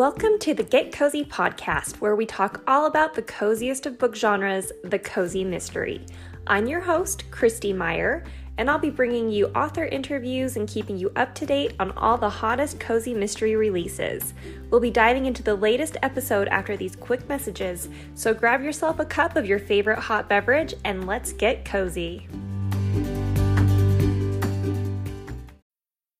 Welcome to the Get Cozy podcast, where we talk all about the coziest of book genres, the cozy mystery. I'm your host, Christy Meyer, and I'll be bringing you author interviews and keeping you up to date on all the hottest cozy mystery releases. We'll be diving into the latest episode after these quick messages, so grab yourself a cup of your favorite hot beverage and let's get cozy.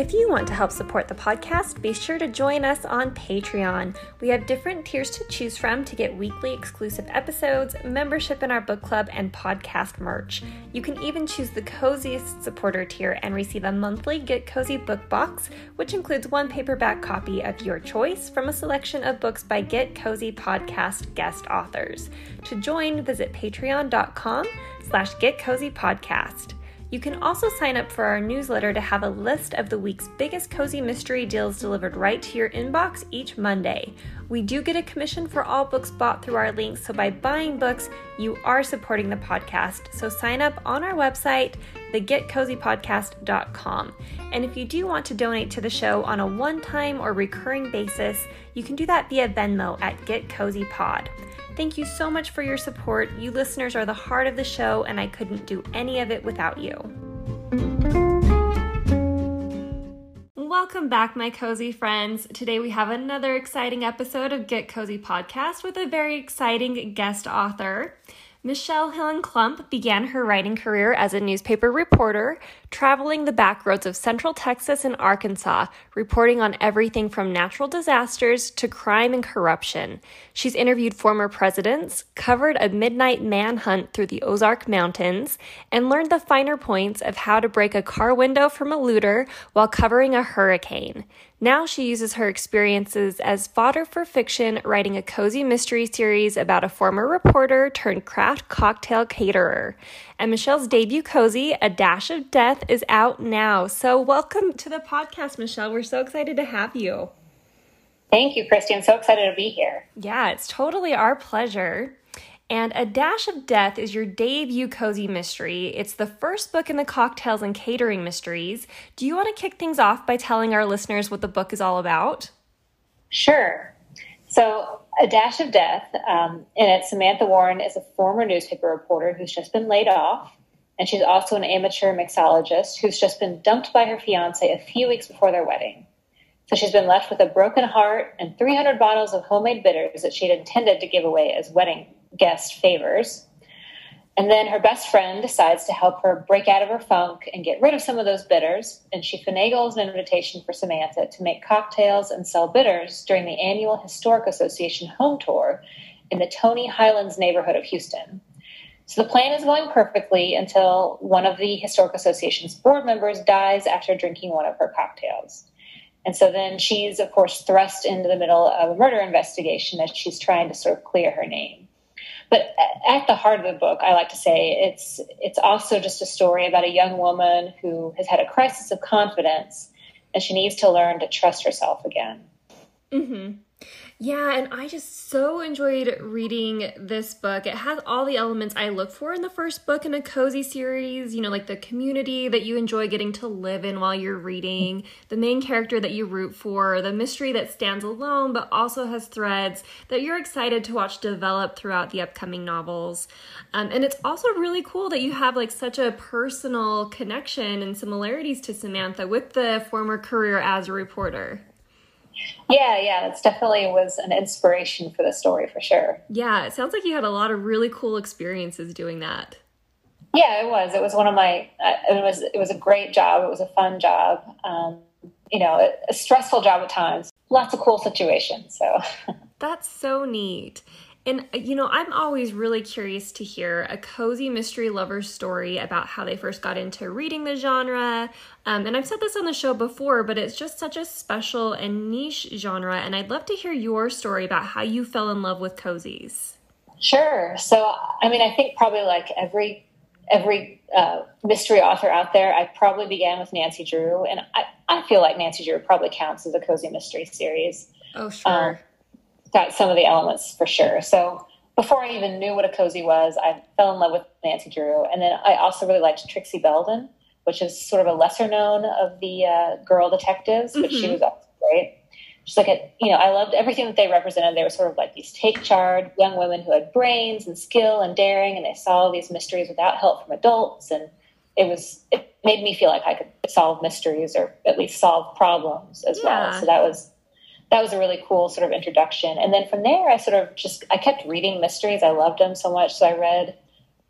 If you want to help support the podcast, be sure to join us on Patreon. We have different tiers to choose from to get weekly exclusive episodes, membership in our book club, and podcast merch. You can even choose the coziest supporter tier and receive a monthly Get Cozy book box, which includes one paperback copy of your choice from a selection of books by Get Cozy podcast guest authors. To join, visit patreon.com slash getcozypodcast. You can also sign up for our newsletter to have a list of the week's biggest cozy mystery deals delivered right to your inbox each Monday. We do get a commission for all books bought through our links, so by buying books, you are supporting the podcast. So sign up on our website, thegetcozypodcast.com. And if you do want to donate to the show on a one time or recurring basis, you can do that via Venmo at GetCozyPod. Thank you so much for your support. You listeners are the heart of the show, and I couldn't do any of it without you. Welcome back, my cozy friends. Today we have another exciting episode of Get Cozy Podcast with a very exciting guest author. Michelle Hillen Klump began her writing career as a newspaper reporter, traveling the back roads of central Texas and Arkansas, reporting on everything from natural disasters to crime and corruption. She's interviewed former presidents, covered a midnight manhunt through the Ozark Mountains, and learned the finer points of how to break a car window from a looter while covering a hurricane. Now she uses her experiences as fodder for fiction, writing a cozy mystery series about a former reporter turned craft cocktail caterer. And Michelle's debut cozy, A Dash of Death, is out now. So welcome to the podcast, Michelle. We're so excited to have you. Thank you, Christy. I'm so excited to be here. Yeah, it's totally our pleasure. And A Dash of Death is your debut cozy mystery. It's the first book in the cocktails and catering mysteries. Do you want to kick things off by telling our listeners what the book is all about? Sure. So, A Dash of Death, um, in it, Samantha Warren is a former newspaper reporter who's just been laid off. And she's also an amateur mixologist who's just been dumped by her fiance a few weeks before their wedding. So she's been left with a broken heart and 300 bottles of homemade bitters that she'd intended to give away as wedding guest favors. And then her best friend decides to help her break out of her funk and get rid of some of those bitters. And she finagles an invitation for Samantha to make cocktails and sell bitters during the annual Historic Association home tour in the Tony Highlands neighborhood of Houston. So the plan is going perfectly until one of the Historic Association's board members dies after drinking one of her cocktails. And so then she's, of course, thrust into the middle of a murder investigation as she's trying to sort of clear her name. But at the heart of the book, I like to say it's it's also just a story about a young woman who has had a crisis of confidence, and she needs to learn to trust herself again. Mm-hmm. Yeah, and I just so enjoyed reading this book. It has all the elements I look for in the first book in a cozy series, you know, like the community that you enjoy getting to live in while you're reading, the main character that you root for, the mystery that stands alone but also has threads that you're excited to watch develop throughout the upcoming novels. Um, and it's also really cool that you have like such a personal connection and similarities to Samantha with the former career as a reporter. Yeah, yeah, that's definitely was an inspiration for the story for sure. Yeah, it sounds like you had a lot of really cool experiences doing that. Yeah, it was. It was one of my. It was. It was a great job. It was a fun job. Um, you know, a, a stressful job at times. Lots of cool situations. So that's so neat. And, you know, I'm always really curious to hear a cozy mystery lover's story about how they first got into reading the genre. Um, and I've said this on the show before, but it's just such a special and niche genre. And I'd love to hear your story about how you fell in love with cozies. Sure. So, I mean, I think probably like every every uh, mystery author out there, I probably began with Nancy Drew, and I, I feel like Nancy Drew probably counts as a cozy mystery series. Oh, sure. Um, got some of the elements for sure. So before I even knew what a cozy was, I fell in love with Nancy Drew, and then I also really liked Trixie Belden, which is sort of a lesser known of the uh, girl detectives, but mm-hmm. she was also great. She's like, a, you know, I loved everything that they represented. They were sort of like these take charge young women who had brains and skill and daring, and they solved these mysteries without help from adults. And it was, it made me feel like I could solve mysteries or at least solve problems as yeah. well. So that was that was a really cool sort of introduction. And then from there, I sort of just I kept reading mysteries. I loved them so much, so I read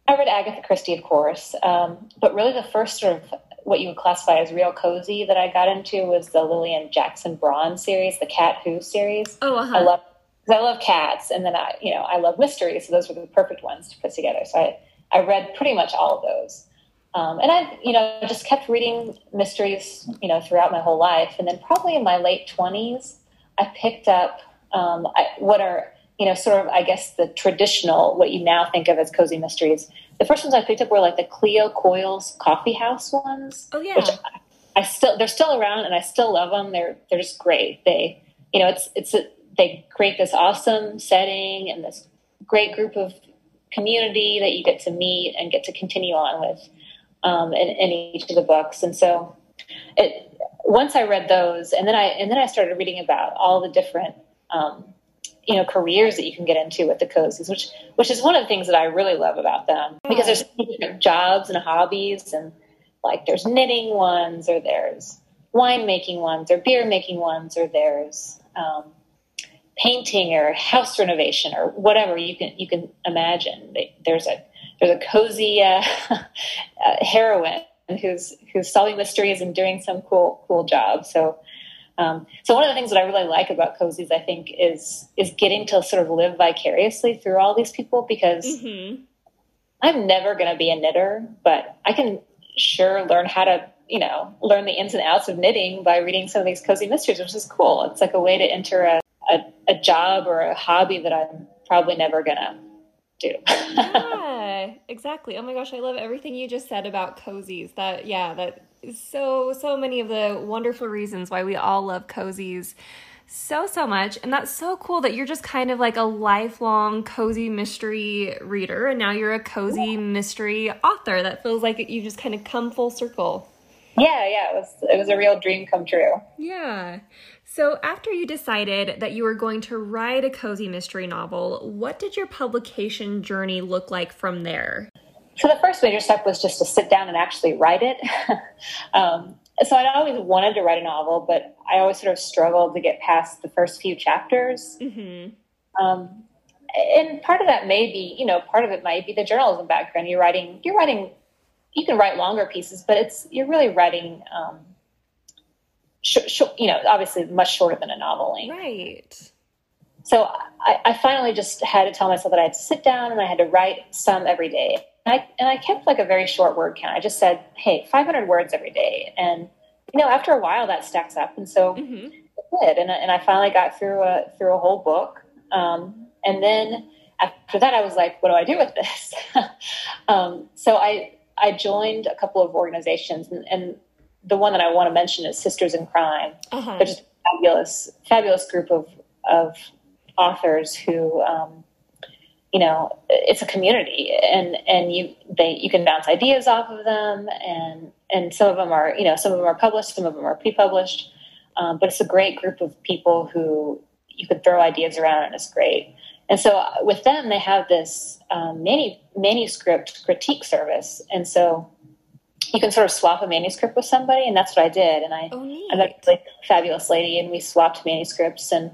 I read Agatha Christie, of course, um, but really the first sort of what you would classify as real cozy that I got into was the Lillian Jackson Braun series, the Cat Who series. Oh, uh-huh. I love I love cats, and then I you know I love mysteries, so those were the perfect ones to put together. So I I read pretty much all of those. Um, and I, you know, just kept reading mysteries, you know, throughout my whole life. And then probably in my late twenties, I picked up um, I, what are you know sort of I guess the traditional what you now think of as cozy mysteries. The first ones I picked up were like the Cleo Coyle's Coffee House ones. Oh yeah, which I, I still they're still around and I still love them. They're they're just great. They you know it's it's a, they create this awesome setting and this great group of community that you get to meet and get to continue on with um, in, in each of the books. And so it once I read those, and then I and then I started reading about all the different um, you know careers that you can get into with the cozies, which which is one of the things that I really love about them because there's different jobs and hobbies, and like there's knitting ones, or there's winemaking ones, or beer making ones, or there's um, painting or house renovation or whatever you can you can imagine. There's a there's a cozy uh, uh, heroine who's who's solving mysteries and doing some cool cool job. So um, so one of the things that I really like about cozies, I think, is is getting to sort of live vicariously through all these people because mm-hmm. I'm never going to be a knitter, but I can sure learn how to you know learn the ins and outs of knitting by reading some of these cozy mysteries, which is cool. It's like a way to enter a, a, a job or a hobby that I'm probably never going to do. yeah, exactly. Oh my gosh, I love everything you just said about cozies. That yeah, that is so so many of the wonderful reasons why we all love cozies so so much and that's so cool that you're just kind of like a lifelong cozy mystery reader and now you're a cozy mystery author that feels like you just kind of come full circle yeah yeah it was it was a real dream come true yeah so, after you decided that you were going to write a cozy mystery novel, what did your publication journey look like from there? So, the first major step was just to sit down and actually write it. um, so, I'd always wanted to write a novel, but I always sort of struggled to get past the first few chapters. Mm-hmm. Um, and part of that may be, you know, part of it might be the journalism background. You're writing, you're writing, you can write longer pieces, but it's you're really writing um, sh- sh- you know, obviously much shorter than a novel length. Right. So I, I, finally just had to tell myself that I had to sit down and I had to write some every day. And I, and I kept like a very short word count. I just said, hey, 500 words every day. And, you know, after a while that stacks up. And so mm-hmm. it did. And, and I finally got through a, through a whole book. Um, and then after that, I was like, what do I do with this? um, so I, I joined a couple of organizations and, and the one that I want to mention is Sisters in Crime, uh-huh. is a fabulous, fabulous group of of authors who, um, you know, it's a community, and and you they you can bounce ideas off of them, and and some of them are you know some of them are published, some of them are pre-published, um, but it's a great group of people who you could throw ideas around, and it's great. And so uh, with them, they have this um, manu- manuscript critique service, and so you can sort of swap a manuscript with somebody, and that's what I did. And I, oh, I met a like, fabulous lady, and we swapped manuscripts, and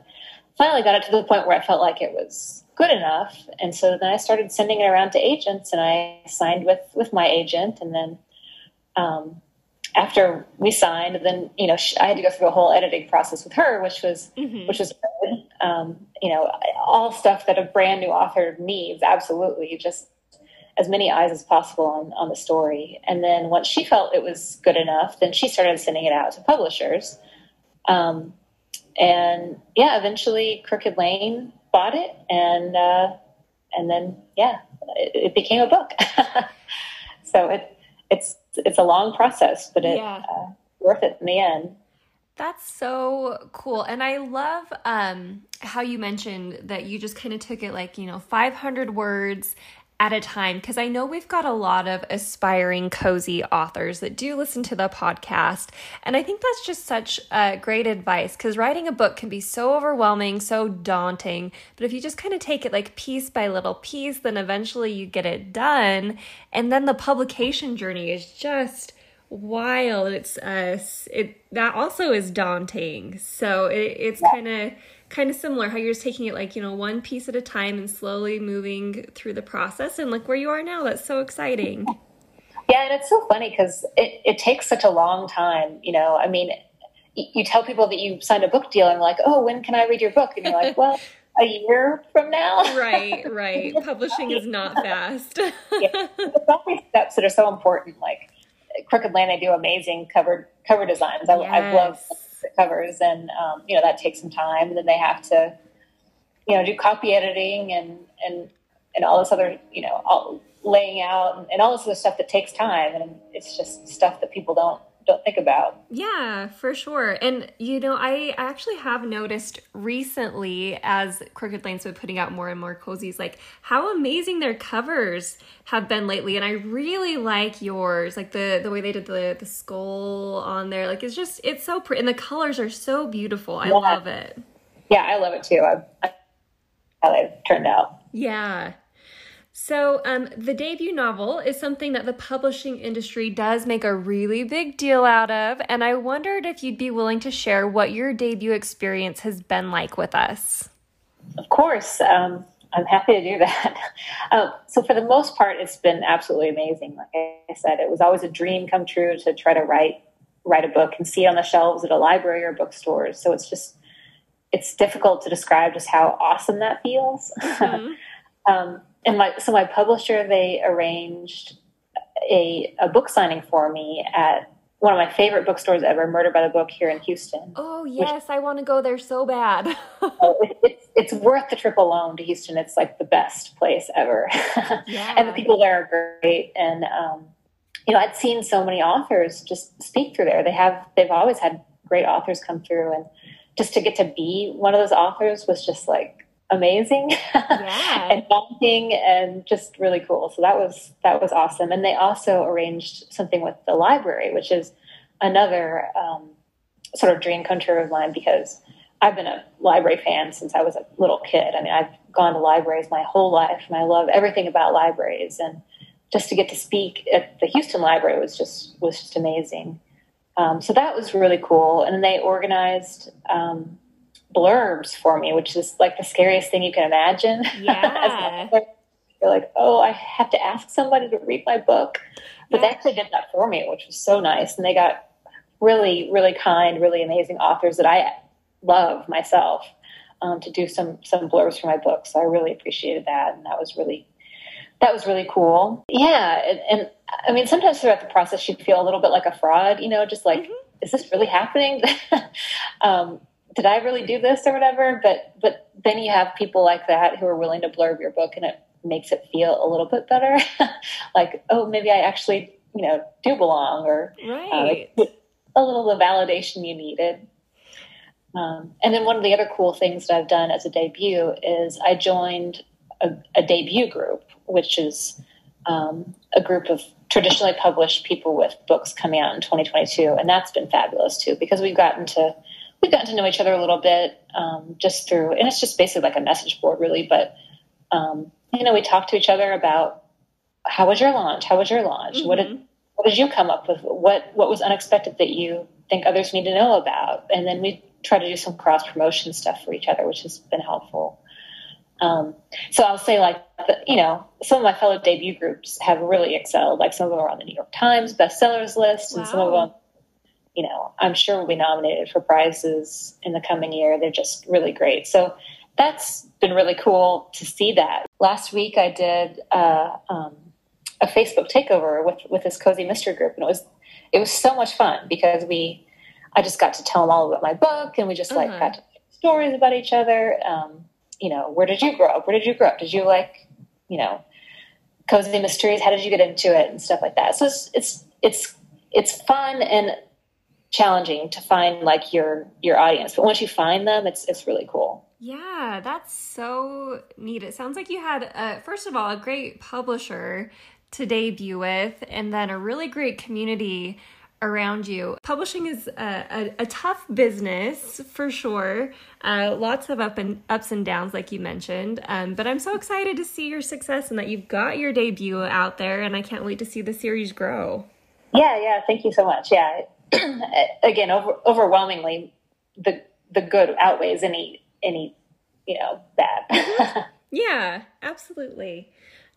finally got it to the point where I felt like it was good enough. And so then I started sending it around to agents, and I signed with with my agent, and then um, after we signed, then you know I had to go through a whole editing process with her, which was mm-hmm. which was good. Um, you know, all stuff that a brand new author needs. Absolutely, just as many eyes as possible on, on the story. And then once she felt it was good enough, then she started sending it out to publishers. Um, and yeah, eventually Crooked Lane bought it, and uh, and then yeah, it, it became a book. so it it's it's a long process, but it's yeah. uh, worth it in the end. That's so cool. And I love um, how you mentioned that you just kind of took it like, you know, 500 words at a time because I know we've got a lot of aspiring cozy authors that do listen to the podcast. And I think that's just such uh, great advice because writing a book can be so overwhelming, so daunting. But if you just kind of take it like piece by little piece, then eventually you get it done. And then the publication journey is just wild. It's uh, it that also is daunting. So it, it's kind of kind of similar how you're just taking it like you know one piece at a time and slowly moving through the process and look where you are now. That's so exciting. Yeah and it's so funny because it, it takes such a long time you know? I mean you tell people that you signed a book deal and like oh when can i read your book? And you're like well a year from now. Right right. Publishing is not fast. Yeah. there's all these steps that are so important like crooked lane they do amazing cover cover designs. I, yes. I love covers, and um, you know that takes some time. And then they have to, you know, do copy editing and and and all this other, you know, all, laying out and, and all this other stuff that takes time. And it's just stuff that people don't don't think about. Yeah, for sure. And you know, I actually have noticed recently as Crooked Lane's been putting out more and more cozies, like how amazing their covers have been lately. And I really like yours, like the the way they did the the skull on there. Like it's just it's so pretty, and the colors are so beautiful. I yeah. love it. Yeah, I love it too. I, I how they turned out. Yeah. So, um, the debut novel is something that the publishing industry does make a really big deal out of, and I wondered if you'd be willing to share what your debut experience has been like with us. Of course, um, I'm happy to do that. Uh, so, for the most part, it's been absolutely amazing. Like I said, it was always a dream come true to try to write write a book and see it on the shelves at a library or bookstores. So it's just it's difficult to describe just how awesome that feels. Mm-hmm. And my so my publisher they arranged a a book signing for me at one of my favorite bookstores ever, Murder by the Book here in Houston. Oh yes, which, I want to go there so bad. oh, it, it's it's worth the trip alone to Houston. It's like the best place ever, yeah. and the people there are great. And um, you know, I'd seen so many authors just speak through there. They have they've always had great authors come through, and just to get to be one of those authors was just like amazing yeah. and daunting and just really cool. So that was that was awesome. And they also arranged something with the library, which is another um, sort of dream come true of mine because I've been a library fan since I was a little kid. I mean, I've gone to libraries my whole life, and I love everything about libraries. And just to get to speak at the Houston Library was just was just amazing. Um, so that was really cool. And then they organized. Um, blurbs for me, which is like the scariest thing you can imagine. Yeah. You're like, oh, I have to ask somebody to read my book. But yeah. they actually did that for me, which was so nice. And they got really, really kind, really amazing authors that I love myself um, to do some some blurbs for my book. So I really appreciated that, and that was really that was really cool. Yeah, and, and I mean, sometimes throughout the process, you feel a little bit like a fraud. You know, just like, mm-hmm. is this really happening? um, did I really do this or whatever? But but then you have people like that who are willing to blurb your book, and it makes it feel a little bit better. like, oh, maybe I actually you know do belong, or right. uh, a little of the validation you needed. Um, and then one of the other cool things that I've done as a debut is I joined a, a debut group, which is um, a group of traditionally published people with books coming out in 2022, and that's been fabulous too because we've gotten to we've gotten to know each other a little bit um, just through, and it's just basically like a message board, really. But um, you know, we talk to each other about how was your launch? How was your launch? Mm-hmm. What did what did you come up with? What what was unexpected that you think others need to know about? And then we try to do some cross promotion stuff for each other, which has been helpful. Um, so I'll say, like, you know, some of my fellow debut groups have really excelled. Like, some of them are on the New York Times bestsellers list, wow. and some of them you know, I'm sure will be nominated for prizes in the coming year. They're just really great. So that's been really cool to see that. Last week I did uh, um, a Facebook takeover with with this cozy mystery group, and it was it was so much fun because we I just got to tell them all about my book, and we just like uh-huh. got to stories about each other. Um, you know, where did you grow up? Where did you grow up? Did you like, you know, cozy mysteries? How did you get into it and stuff like that? So it's it's it's it's fun and challenging to find like your your audience, but once you find them, it's it's really cool. Yeah, that's so neat. It sounds like you had, uh, first of all, a great publisher to debut with, and then a really great community around you. Publishing is a, a, a tough business for sure. Uh, lots of up and ups and downs, like you mentioned. Um, but I'm so excited to see your success and that you've got your debut out there, and I can't wait to see the series grow. Yeah, yeah. Thank you so much. Yeah. Again, over, overwhelmingly, the the good outweighs any any you know bad. Yeah, absolutely.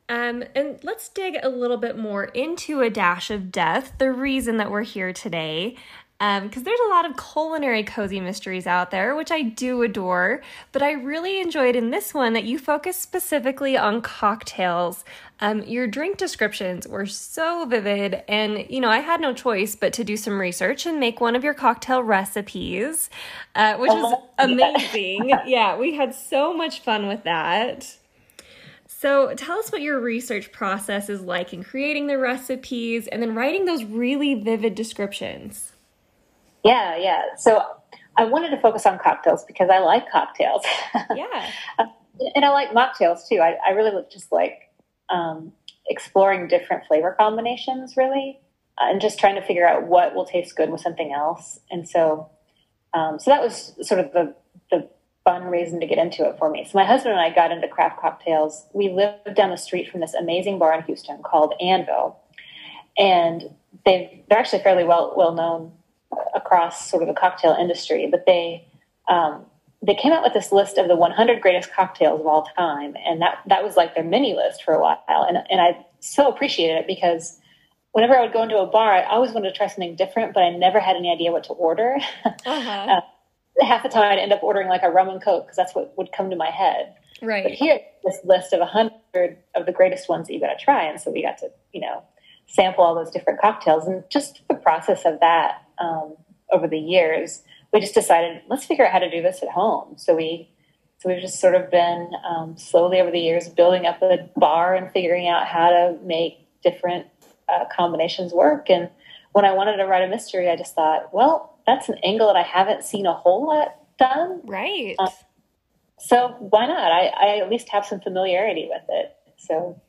Um, and let's dig a little bit more into a dash of death, the reason that we're here today. Because um, there's a lot of culinary cozy mysteries out there, which I do adore, but I really enjoyed in this one that you focus specifically on cocktails. Um, your drink descriptions were so vivid, and you know, I had no choice but to do some research and make one of your cocktail recipes, uh, which is amazing. yeah, we had so much fun with that. So, tell us what your research process is like in creating the recipes and then writing those really vivid descriptions. Yeah, yeah. So, I wanted to focus on cocktails because I like cocktails. Yeah. and I like mocktails too. I, I really just like um, exploring different flavor combinations, really, uh, and just trying to figure out what will taste good with something else. And so, um, so that was sort of the the fun reason to get into it for me. So my husband and I got into craft cocktails. We lived down the street from this amazing bar in Houston called Anvil, and they they're actually fairly well well known across sort of the cocktail industry. But they um, they came out with this list of the 100 greatest cocktails of all time, and that that was like their mini list for a while. And and I so appreciated it because whenever I would go into a bar, I always wanted to try something different, but I never had any idea what to order. Uh-huh. uh, half the time I'd end up ordering like a rum and coke because that's what would come to my head. Right. But here, this list of hundred of the greatest ones that you got to try, and so we got to, you know, sample all those different cocktails, and just the process of that um, over the years, we just decided let's figure out how to do this at home. So we, so we've just sort of been um, slowly over the years building up a bar and figuring out how to make different uh, combinations work. And when I wanted to write a mystery, I just thought, well, that's an angle that I haven't seen a whole lot done. Right. Um, so why not? I, I at least have some familiarity with it. So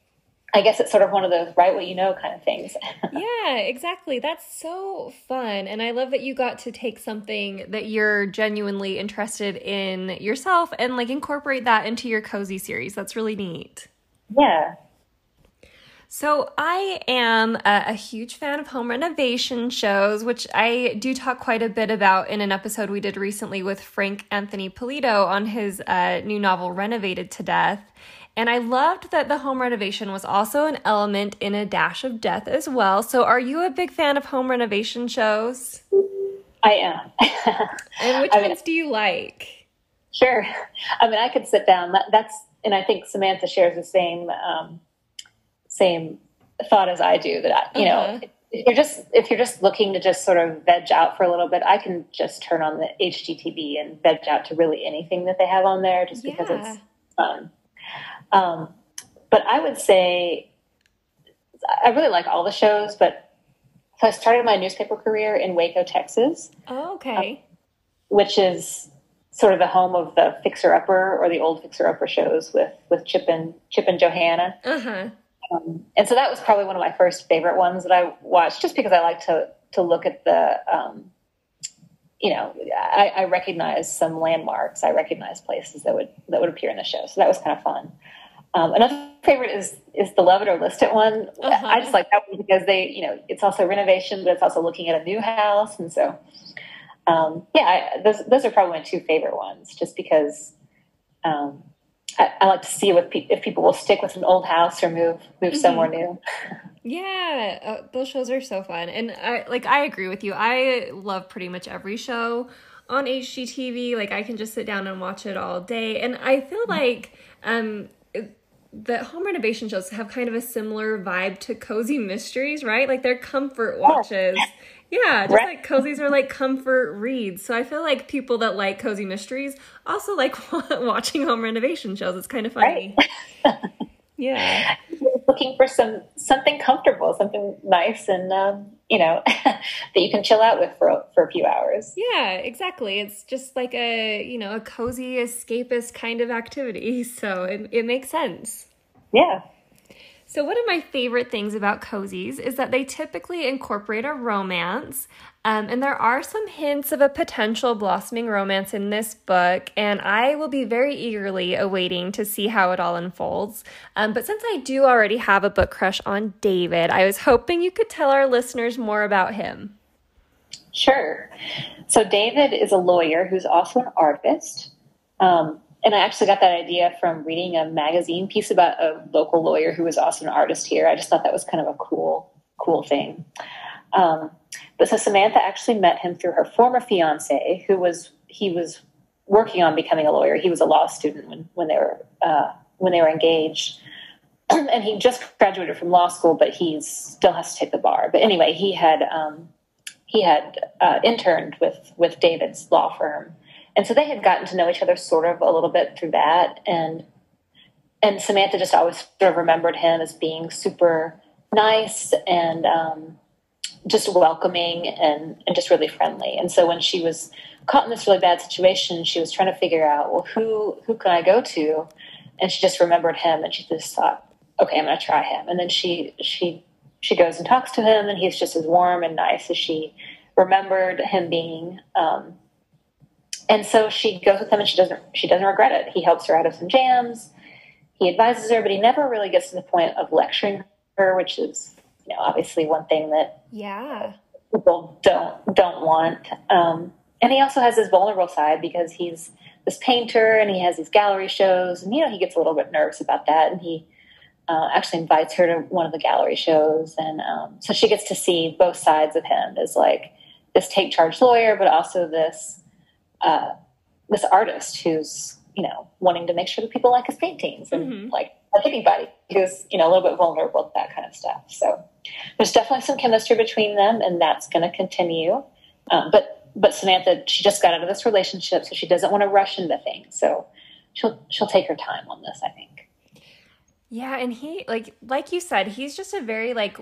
I guess it's sort of one of those write what you know kind of things. yeah, exactly. That's so fun. And I love that you got to take something that you're genuinely interested in yourself and like incorporate that into your cozy series. That's really neat. Yeah. So, I am a, a, huge fan of home renovation shows, which I do talk quite a bit about in an episode we did recently with Frank Anthony Polito on his uh, new novel, Renovated to Death. And I loved that the home renovation was also an element in A Dash of Death as well. So, are you a big fan of home renovation shows? I am. and which I ones do you like? Sure. I mean, I could sit down. That, that's, and I think Samantha shares the same. Um, same thought as I do that I, you uh-huh. know if you're just if you're just looking to just sort of veg out for a little bit, I can just turn on the HGTV and veg out to really anything that they have on there, just because it's fun. Um, but I would say I really like all the shows, but so I started my newspaper career in Waco, Texas. Oh, okay. Um, which is sort of the home of the Fixer Upper or the old Fixer Upper shows with with Chip and Chip and Joanna. Uh huh. Um, and so that was probably one of my first favorite ones that I watched, just because I like to to look at the, um, you know, I, I recognize some landmarks, I recognize places that would that would appear in the show, so that was kind of fun. Um, another favorite is is the Love It or List It one. Uh-huh. I just like that one because they, you know, it's also renovation, but it's also looking at a new house, and so um, yeah, I, those those are probably my two favorite ones, just because um, I, I, like to see if, pe- if people will stick with an old house or move move mm-hmm. somewhere new. Yeah, uh, those shows are so fun, and I like I agree with you. I love pretty much every show on HGTV. Like I can just sit down and watch it all day, and I feel mm-hmm. like um the home renovation shows have kind of a similar vibe to cozy mysteries, right? Like they're comfort watches. Yeah, just right. like cozies are like comfort reads. So I feel like people that like cozy mysteries also like watching home renovation shows. It's kind of funny. Right. yeah. Looking for some something comfortable, something nice and um, you know that you can chill out with for for a few hours. Yeah, exactly. It's just like a, you know, a cozy escapist kind of activity. So it it makes sense. Yeah. So, one of my favorite things about cozies is that they typically incorporate a romance. Um, and there are some hints of a potential blossoming romance in this book, and I will be very eagerly awaiting to see how it all unfolds. Um, but since I do already have a book crush on David, I was hoping you could tell our listeners more about him. Sure. So, David is a lawyer who's also an artist. Um, and I actually got that idea from reading a magazine piece about a local lawyer who was also an artist here. I just thought that was kind of a cool, cool thing. Um, but so Samantha actually met him through her former fiance, who was he was working on becoming a lawyer. He was a law student when when they were uh, when they were engaged, and he just graduated from law school, but he still has to take the bar. But anyway, he had um, he had uh, interned with with David's law firm and so they had gotten to know each other sort of a little bit through that. And and samantha just always sort of remembered him as being super nice and um, just welcoming and, and just really friendly. And so when she was caught in this really bad situation she was trying to figure out well who who can i go to? And she just remembered him and she just thought okay i'm going to try him. And then she she she goes and talks to him and he's just as warm and nice as she remembered him being um, and so she goes with him and she doesn't she doesn't regret it. He helps her out of some jams. He advises her, but he never really gets to the point of lecturing her, which is, you know, obviously one thing that yeah people don't don't want. Um, and he also has his vulnerable side because he's this painter and he has these gallery shows, and you know he gets a little bit nervous about that, and he uh, actually invites her to one of the gallery shows, and um, so she gets to see both sides of him as like this take charge lawyer, but also this uh, this artist who's you know wanting to make sure that people like his paintings and mm-hmm. like anybody who's you know a little bit vulnerable to that kind of stuff. So there's definitely some chemistry between them, and that's going to continue. Um, but but Samantha, she just got out of this relationship, so she doesn't want to rush into things. So she'll she'll take her time on this, I think. Yeah, and he like like you said, he's just a very like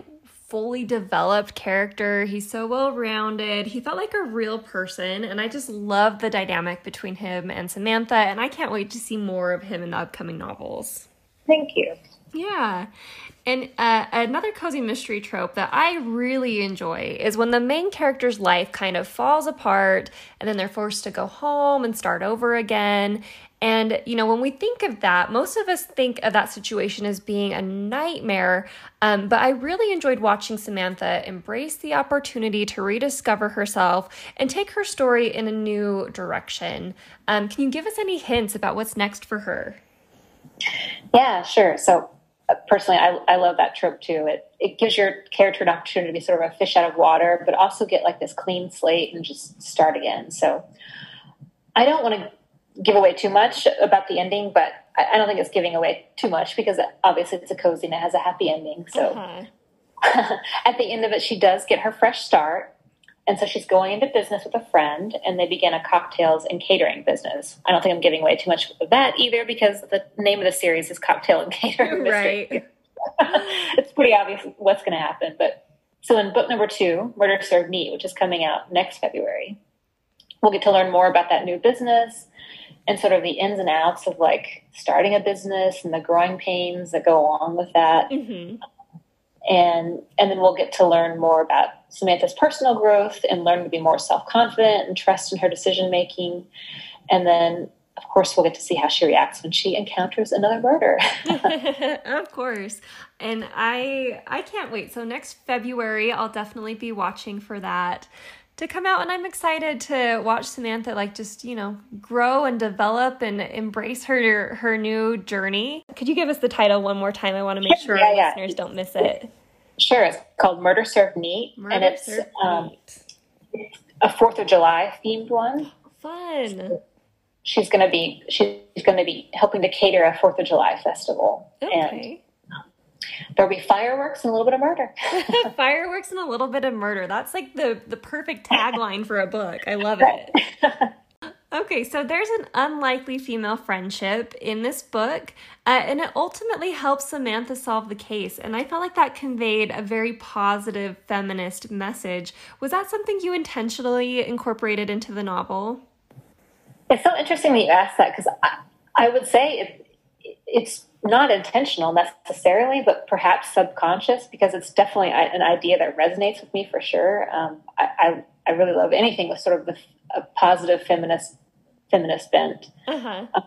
fully developed character. He's so well rounded. He felt like a real person. And I just love the dynamic between him and Samantha. And I can't wait to see more of him in the upcoming novels. Thank you. Yeah. And uh, another cozy mystery trope that I really enjoy is when the main character's life kind of falls apart and then they're forced to go home and start over again. And, you know, when we think of that, most of us think of that situation as being a nightmare. Um, but I really enjoyed watching Samantha embrace the opportunity to rediscover herself and take her story in a new direction. Um, can you give us any hints about what's next for her? Yeah, sure. So, uh, personally, I, I love that trope too. It, it gives your character an opportunity to be sort of a fish out of water, but also get like this clean slate and just start again. So, I don't want to give away too much about the ending, but I, I, don't think it's giving away too much because obviously it's a cozy and it has a happy ending. So uh-huh. at the end of it, she does get her fresh start. And so she's going into business with a friend, and they begin a cocktails and catering business. I don't think I'm giving away too much of that either because the name of the series is Cocktail and Catering. Right. it's pretty obvious what's going to happen. But so in book number two, Murder Served Neat, which is coming out next February, we'll get to learn more about that new business and sort of the ins and outs of like starting a business and the growing pains that go along with that. Mm-hmm. And and then we'll get to learn more about Samantha's personal growth and learn to be more self confident and trust in her decision making. And then of course we'll get to see how she reacts when she encounters another murder. of course. And I I can't wait. So next February I'll definitely be watching for that to come out and I'm excited to watch Samantha like just, you know, grow and develop and embrace her her new journey. Could you give us the title one more time? I want to make sure yeah, our yeah. listeners don't miss it. Sure, it's called Murder Served Neat, Murder and it's um, a Fourth of July themed one. Fun. She's going to be she's going to be helping to cater a Fourth of July festival, and Okay. There'll be fireworks and a little bit of murder. Fireworks and a little bit of murder. That's like the the perfect tagline for a book. I love it. Okay, so there's an unlikely female friendship in this book, uh, and it ultimately helps Samantha solve the case. And I felt like that conveyed a very positive feminist message. Was that something you intentionally incorporated into the novel? It's so interesting that you asked that because I, I would say it, it's not intentional necessarily, but perhaps subconscious because it's definitely an idea that resonates with me for sure. Um, I, I, I really love anything with sort of the, a positive feminist feminist bent. Uh huh.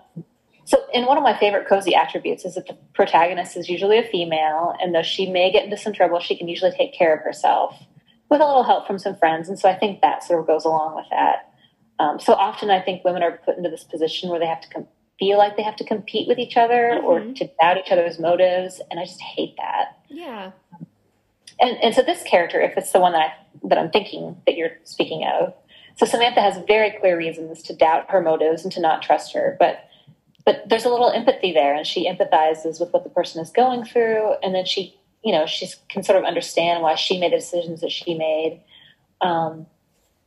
So, in one of my favorite cozy attributes is that the protagonist is usually a female, and though she may get into some trouble, she can usually take care of herself with a little help from some friends. And so, I think that sort of goes along with that. Um, so often, I think women are put into this position where they have to com- feel like they have to compete with each other or to doubt each other's motives, and I just hate that. Yeah. And and so, this character, if it's the one that I, that I'm thinking that you're speaking of, so Samantha has very clear reasons to doubt her motives and to not trust her, but but there's a little empathy there, and she empathizes with what the person is going through, and then she, you know, she can sort of understand why she made the decisions that she made, um,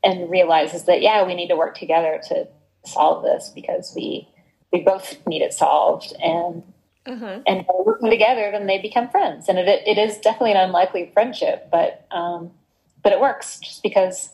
and realizes that yeah, we need to work together to solve this because we we both need it solved, and Uh huh. and by working together, then they become friends, and it it is definitely an unlikely friendship, but um, but it works just because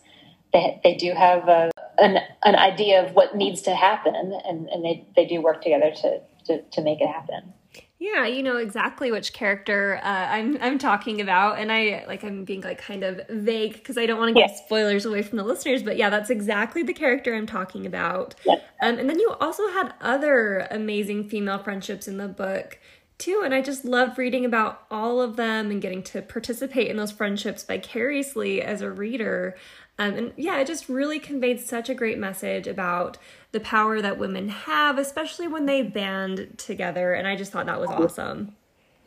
they they do have a, an an idea of what needs to happen, and and they they do work together to to, to make it happen. Yeah, you know exactly which character uh, I'm I'm talking about, and I like I'm being like kind of vague because I don't want to give spoilers away from the listeners. But yeah, that's exactly the character I'm talking about. Yeah. Um, and then you also had other amazing female friendships in the book too, and I just loved reading about all of them and getting to participate in those friendships vicariously as a reader. Um, and yeah, it just really conveyed such a great message about the power that women have, especially when they band together. And I just thought that was awesome.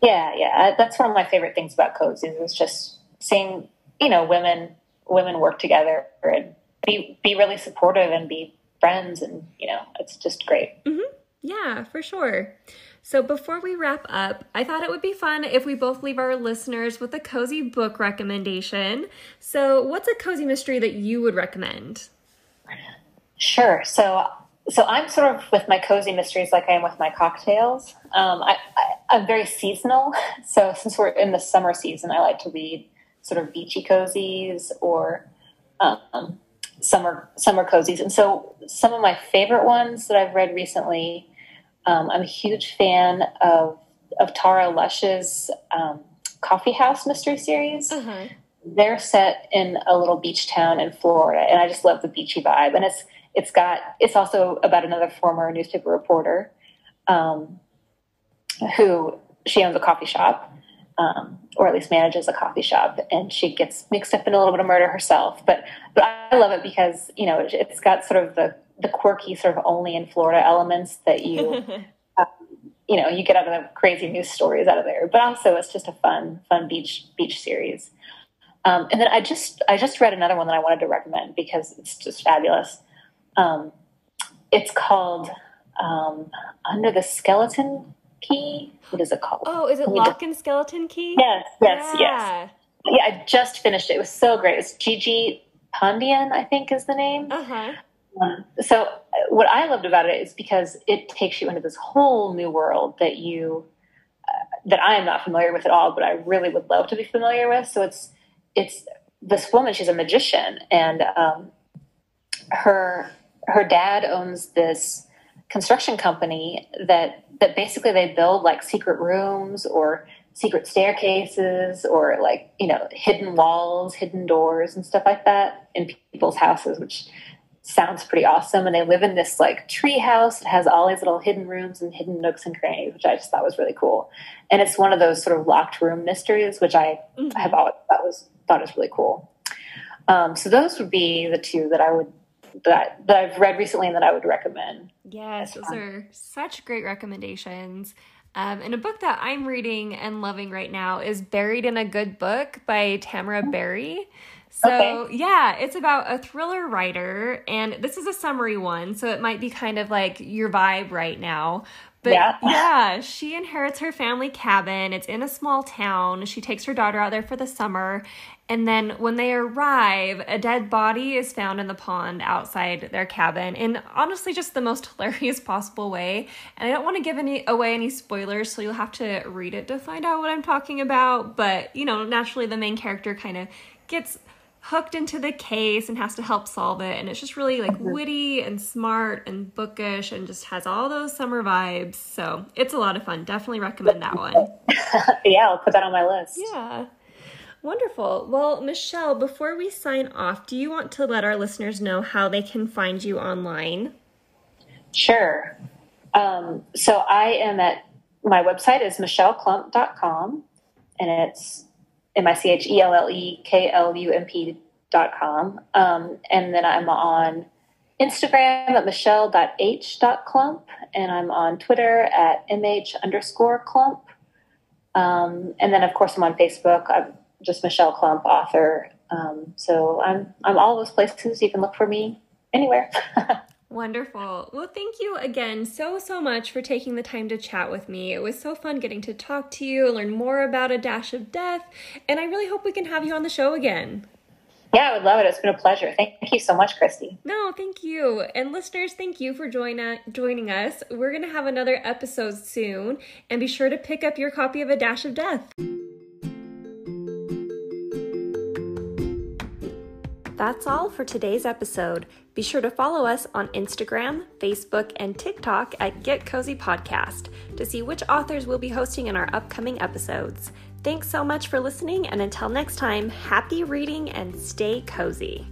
Yeah, yeah, uh, that's one of my favorite things about cozies is just seeing you know women women work together and be be really supportive and be friends, and you know it's just great. Yeah, for sure. So before we wrap up, I thought it would be fun if we both leave our listeners with a cozy book recommendation. So, what's a cozy mystery that you would recommend? Sure. So, so I'm sort of with my cozy mysteries like I am with my cocktails. Um, I, I, I'm very seasonal. So since we're in the summer season, I like to read sort of beachy cozies or um, summer summer cozies. And so some of my favorite ones that I've read recently, um, I'm a huge fan of of Tara Lush's um, Coffee House mystery series Uh-huh. they're set in a little beach town in Florida, and I just love the beachy vibe. And it's it's got it's also about another former newspaper reporter um, who she owns a coffee shop, um, or at least manages a coffee shop, and she gets mixed up in a little bit of murder herself. But but I love it because you know it, it's got sort of the the quirky sort of only in Florida elements that you you know you get out of the crazy news stories out of there. But also it's just a fun fun beach beach series. Um, and then I just I just read another one that I wanted to recommend because it's just fabulous. Um, it's called um, Under the Skeleton Key. What is it called? oh, is it Lock and Skeleton Key? Yes, yes, yes. yeah. Yeah, I just finished it. It was so great. It's Gigi Pandian, I think, is the name. Uh-huh. Um, so uh, what I loved about it is because it takes you into this whole new world that you uh, that I am not familiar with at all, but I really would love to be familiar with. So it's it's this woman. She's a magician, and um, her her dad owns this construction company that that basically they build like secret rooms or secret staircases or like you know hidden walls hidden doors and stuff like that in people's houses which sounds pretty awesome and they live in this like tree house that has all these little hidden rooms and hidden nooks and crannies which i just thought was really cool and it's one of those sort of locked room mysteries which i Mhm. have always thought was thought was really cool um, so those would be the two that i would that, that i've read recently and that i would recommend Yes, those are such great recommendations. Um, and a book that I'm reading and loving right now is Buried in a Good Book by Tamara Berry. So, okay. yeah, it's about a thriller writer, and this is a summery one, so it might be kind of like your vibe right now. But yeah. yeah, she inherits her family cabin. It's in a small town. She takes her daughter out there for the summer. And then when they arrive, a dead body is found in the pond outside their cabin in honestly just the most hilarious possible way. And I don't want to give any away any spoilers, so you'll have to read it to find out what I'm talking about. But, you know, naturally the main character kind of gets hooked into the case and has to help solve it. And it's just really like mm-hmm. witty and smart and bookish and just has all those summer vibes. So it's a lot of fun. Definitely recommend that one. Yeah i'll put that on my list. Yeah. Wonderful. Well michelle before we sign off do you want to let our listeners know how they can find you online? Sure. Um, so i am at my website is michelleklump.com and it's M I C H E L L E K L U M P dot com. Um, and then I'm on Instagram at michelle.h.klump, and I'm on Twitter at mh underscore klump. Um, and then, of course, I'm on Facebook. I'm just Michelle Klump, author. Um, so I'm I'm all those places. You can look for me anywhere. Wonderful. Well, thank you again so, so much for taking the time to chat with me. It was so fun getting to talk to you, learn more about A Dash of Death, and I really hope we can have you on the show again. Yeah, I would love it. It's been a pleasure. Thank you so much, Christy. No, thank you. And listeners, thank you for join, uh, joining us. We're going to have another episode soon, and be sure to pick up your copy of A Dash of Death. That's all for today's episode. Be sure to follow us on Instagram, Facebook, and TikTok at Get Cozy Podcast to see which authors we'll be hosting in our upcoming episodes. Thanks so much for listening, and until next time, happy reading and stay cozy.